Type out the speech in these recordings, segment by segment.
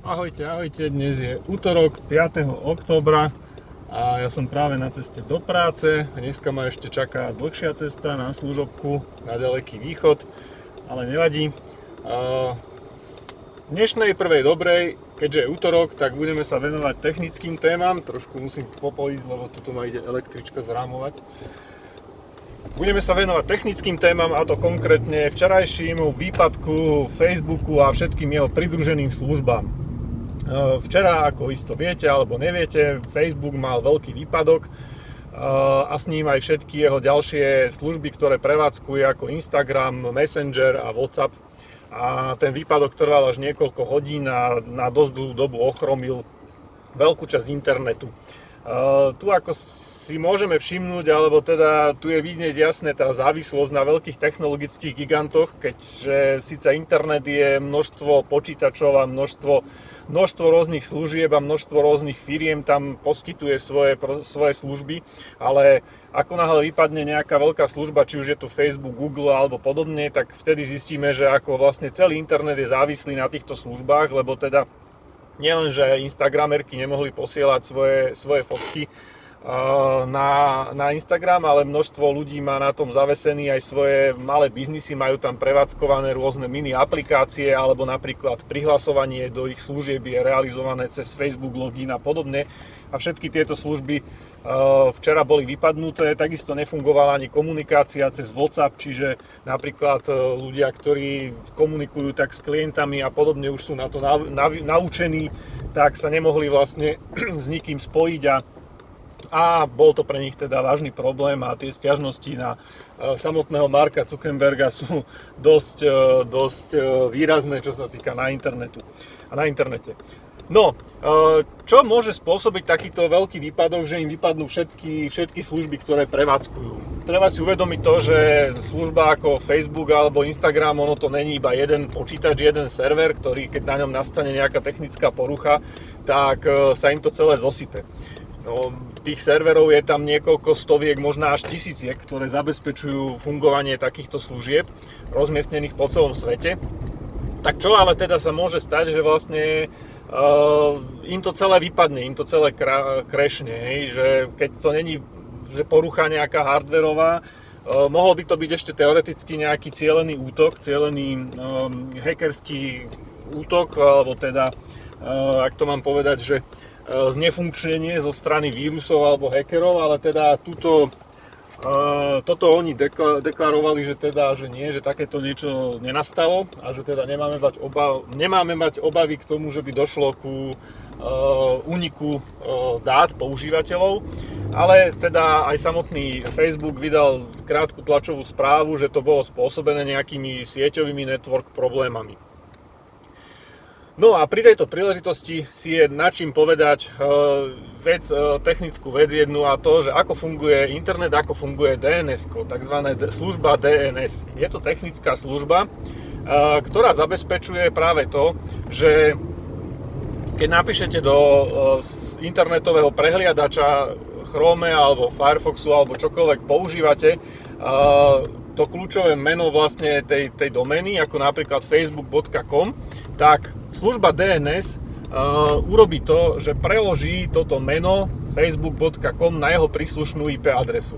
Ahojte, ahojte, dnes je útorok 5. oktobra a ja som práve na ceste do práce. Dneska ma ešte čaká dlhšia cesta na služobku na ďaleký východ, ale nevadí. V dnešnej prvej dobrej, keďže je útorok, tak budeme sa venovať technickým témam. Trošku musím popojiť, lebo tu ma ide električka zrámovať. Budeme sa venovať technickým témam a to konkrétne včerajšímu výpadku Facebooku a všetkým jeho pridruženým službám. Eh, včera, ako isto viete alebo neviete, Facebook mal veľký výpadok eh, a s ním aj všetky jeho ďalšie služby, ktoré prevádzkuje ako Instagram, Messenger a WhatsApp. A ten výpadok trval až niekoľko hodín a na dosť dlhú dobu ochromil veľkú časť internetu. Uh, tu ako si môžeme všimnúť, alebo teda tu je vidieť jasne tá závislosť na veľkých technologických gigantoch, keďže síce internet je množstvo počítačov a množstvo množstvo rôznych služieb a množstvo rôznych firiem tam poskytuje svoje, svoje služby, ale ako náhle vypadne nejaká veľká služba, či už je to Facebook, Google alebo podobne, tak vtedy zistíme, že ako vlastne celý internet je závislý na týchto službách, lebo teda nielen, že Instagramerky nemohli posielať svoje, svoje fotky, na, na Instagram, ale množstvo ľudí má na tom zavesený aj svoje malé biznisy, majú tam prevádzkované rôzne mini aplikácie alebo napríklad prihlasovanie do ich služieb je realizované cez Facebook login a podobne. A všetky tieto služby včera boli vypadnuté, takisto nefungovala ani komunikácia cez WhatsApp, čiže napríklad ľudia, ktorí komunikujú tak s klientami a podobne už sú na to naučení, tak sa nemohli vlastne s nikým spojiť a a bol to pre nich teda vážny problém a tie stiažnosti na e, samotného Marka Zuckerberga sú dosť, e, dosť e, výrazné, čo sa týka na internetu a na internete. No, čo môže spôsobiť takýto veľký výpadok, že im vypadnú všetky, všetky služby, ktoré prevádzkujú? Treba si uvedomiť to, že služba ako Facebook alebo Instagram, ono to není iba jeden počítač, jeden server, ktorý keď na ňom nastane nejaká technická porucha, tak sa im to celé zosype. No, tých serverov je tam niekoľko stoviek, možno až tisíciek, ktoré zabezpečujú fungovanie takýchto služieb rozmiestnených po celom svete. Tak čo ale teda sa môže stať, že vlastne uh, im to celé vypadne, im to celé krešne, hej, že keď to není že porucha nejaká hardverová, uh, mohol by to byť ešte teoreticky nejaký cielený útok, cielený um, hackerský útok, alebo teda, uh, ak to mám povedať, že E, znefunkčnenie zo strany vírusov alebo hackerov, ale teda túto, e, toto oni deklarovali, že teda, že nie, že takéto niečo nenastalo a že teda nemáme mať, obav, nemáme mať obavy k tomu, že by došlo ku e, úniku dát používateľov, ale teda aj samotný Facebook vydal krátku tlačovú správu, že to bolo spôsobené nejakými sieťovými network problémami. No a pri tejto príležitosti si je na čím povedať uh, vec, uh, technickú vec jednu a to, že ako funguje internet, ako funguje DNS, tzv. služba DNS. Je to technická služba, uh, ktorá zabezpečuje práve to, že keď napíšete do internetového prehliadača Chrome alebo Firefoxu alebo čokoľvek používate, to kľúčové meno vlastne tej, tej domény, ako napríklad facebook.com, tak služba DNS uh, urobí to, že preloží toto meno facebook.com na jeho príslušnú IP adresu.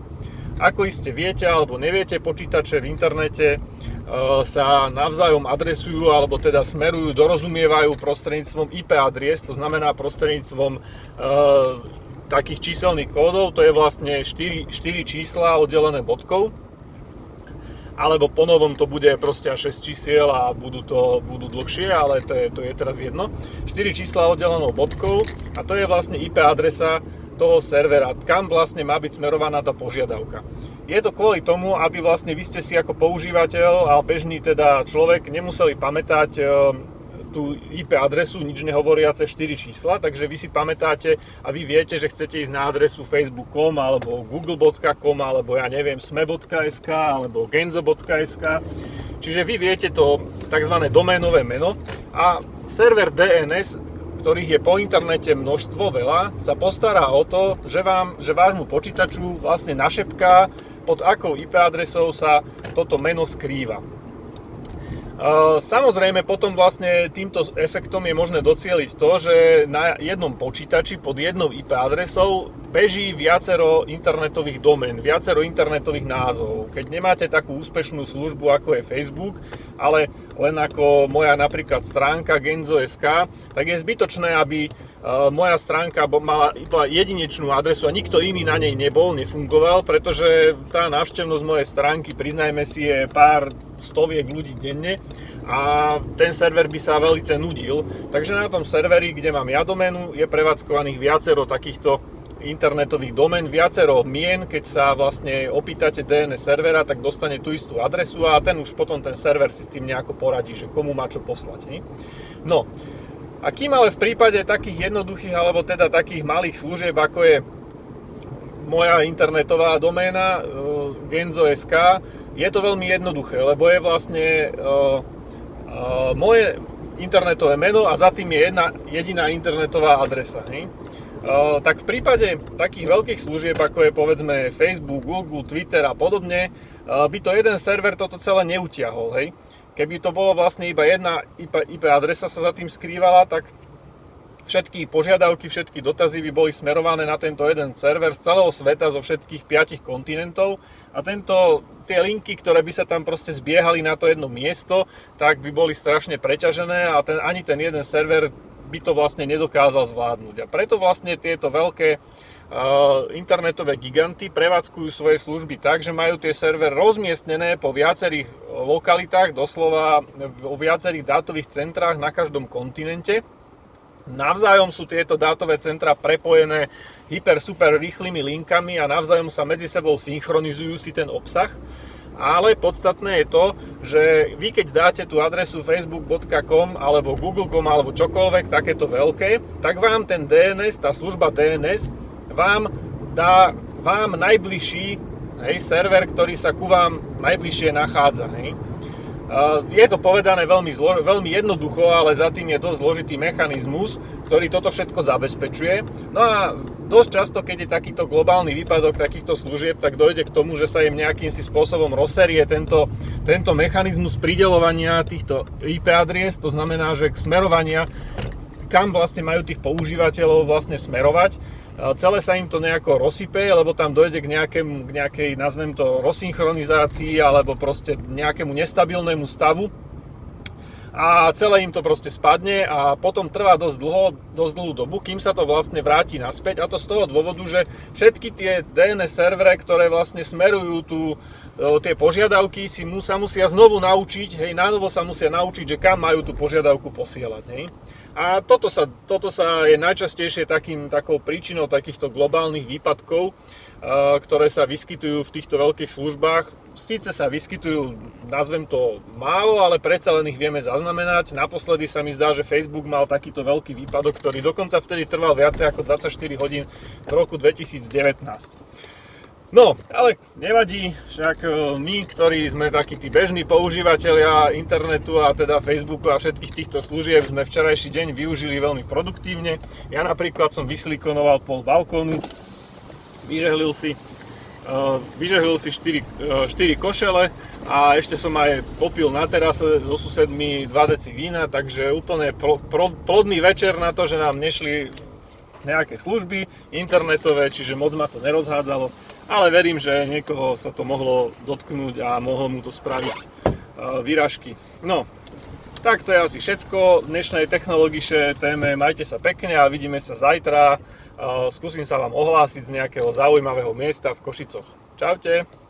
Ako iste viete alebo neviete, počítače v internete uh, sa navzájom adresujú alebo teda smerujú, dorozumievajú prostredníctvom IP adries, to znamená prostredníctvom uh, takých číselných kódov, to je vlastne 4, 4 čísla oddelené bodkou alebo ponovom to bude proste až 6 čísiel a budú to budú dlhšie, ale to je, to je teraz jedno. 4 čísla oddelenou bodkou a to je vlastne IP adresa toho servera, kam vlastne má byť smerovaná tá požiadavka. Je to kvôli tomu, aby vlastne vy ste si ako používateľ a bežný teda človek nemuseli pamätať tú IP adresu, nič nehovoriace 4 čísla, takže vy si pamätáte a vy viete, že chcete ísť na adresu facebook.com alebo google.com alebo ja neviem sme.sk alebo genzo.sk Čiže vy viete to tzv. doménové meno a server DNS, ktorých je po internete množstvo veľa, sa postará o to, že, vám, že vášmu počítaču vlastne našepká, pod akou IP adresou sa toto meno skrýva. Samozrejme, potom vlastne týmto efektom je možné docieliť to, že na jednom počítači pod jednou IP adresou beží viacero internetových domén, viacero internetových názov. Keď nemáte takú úspešnú službu ako je Facebook, ale len ako moja napríklad stránka genzo.sk, tak je zbytočné, aby moja stránka mala iba jedinečnú adresu a nikto iný na nej nebol, nefungoval, pretože tá návštevnosť mojej stránky, priznajme si, je pár stoviek ľudí denne a ten server by sa veľmi nudil. Takže na tom serveri, kde mám ja doménu, je prevádzkovaných viacero takýchto internetových domén, viacero mien, keď sa vlastne opýtate DNS servera, tak dostane tú istú adresu a ten už potom ten server si s tým nejako poradí, že komu má čo poslať. Nie? No, a kým ale v prípade takých jednoduchých, alebo teda takých malých služieb, ako je moja internetová doména uh, genzo.sk, je to veľmi jednoduché, lebo je vlastne uh, uh, moje internetové meno a za tým je jedna jediná internetová adresa. Hej? Tak v prípade takých veľkých služieb, ako je povedzme Facebook, Google, Twitter a podobne, uh, by to jeden server toto celé neutiahol. Hej? Keby to bolo vlastne iba jedna IP, IP adresa sa za tým skrývala, tak všetky požiadavky, všetky dotazy by boli smerované na tento jeden server z celého sveta, zo všetkých piatich kontinentov a tento, tie linky, ktoré by sa tam proste zbiehali na to jedno miesto, tak by boli strašne preťažené a ten, ani ten jeden server by to vlastne nedokázal zvládnuť. A preto vlastne tieto veľké uh, internetové giganty prevádzkujú svoje služby tak, že majú tie server rozmiestnené po viacerých lokalitách, doslova vo viacerých dátových centrách na každom kontinente Navzájom sú tieto dátové centra prepojené hyper super rýchlymi linkami a navzájom sa medzi sebou synchronizujú si ten obsah. Ale podstatné je to, že vy keď dáte tú adresu facebook.com alebo google.com alebo čokoľvek takéto veľké, tak vám ten DNS, tá služba DNS, vám dá vám najbližší hej, server, ktorý sa ku vám najbližšie nachádza. Hej. Je to povedané veľmi, zlo, veľmi jednoducho, ale za tým je dosť zložitý mechanizmus, ktorý toto všetko zabezpečuje. No a dosť často, keď je takýto globálny výpadok takýchto služieb, tak dojde k tomu, že sa im nejakým si spôsobom rozserie tento, tento mechanizmus pridelovania týchto IP adries, to znamená, že k smerovania, kam vlastne majú tých používateľov vlastne smerovať celé sa im to nejako rozsype, lebo tam dojde k, nejakému, k nejakej, nazvem to, rozsynchronizácii alebo proste nejakému nestabilnému stavu a celé im to proste spadne a potom trvá dosť dlho, dosť dlhú dobu, kým sa to vlastne vráti naspäť a to z toho dôvodu, že všetky tie DNS servery, ktoré vlastne smerujú tu tie požiadavky si mu, sa musia znovu naučiť, hej, na novo sa musia naučiť, že kam majú tú požiadavku posielať, hej. A toto sa, toto sa je najčastejšie takým, takou príčinou takýchto globálnych výpadkov, ktoré sa vyskytujú v týchto veľkých službách. Síce sa vyskytujú, nazvem to málo, ale predsa len ich vieme zaznamenať. Naposledy sa mi zdá, že Facebook mal takýto veľký výpadok, ktorý dokonca vtedy trval viacej ako 24 hodín v roku 2019. No, ale nevadí, však e, my, ktorí sme takí tí bežní používateľia internetu a teda Facebooku a všetkých týchto služieb, sme včerajší deň využili veľmi produktívne. Ja napríklad som vysilikonoval pol balkónu, vyžehlil si, uh, vyžehlil si 4, uh, 4 košele a ešte som aj popil na terase so susedmi 2 deci vína, takže úplne pro, pro, plodný večer na to, že nám nešli nejaké služby internetové, čiže moc ma to nerozhádzalo ale verím, že niekoho sa to mohlo dotknúť a mohlo mu to spraviť e, výražky. No, tak to je asi všetko v dnešnej technologišej téme. Majte sa pekne a vidíme sa zajtra. E, skúsim sa vám ohlásiť z nejakého zaujímavého miesta v Košicoch. Čaute.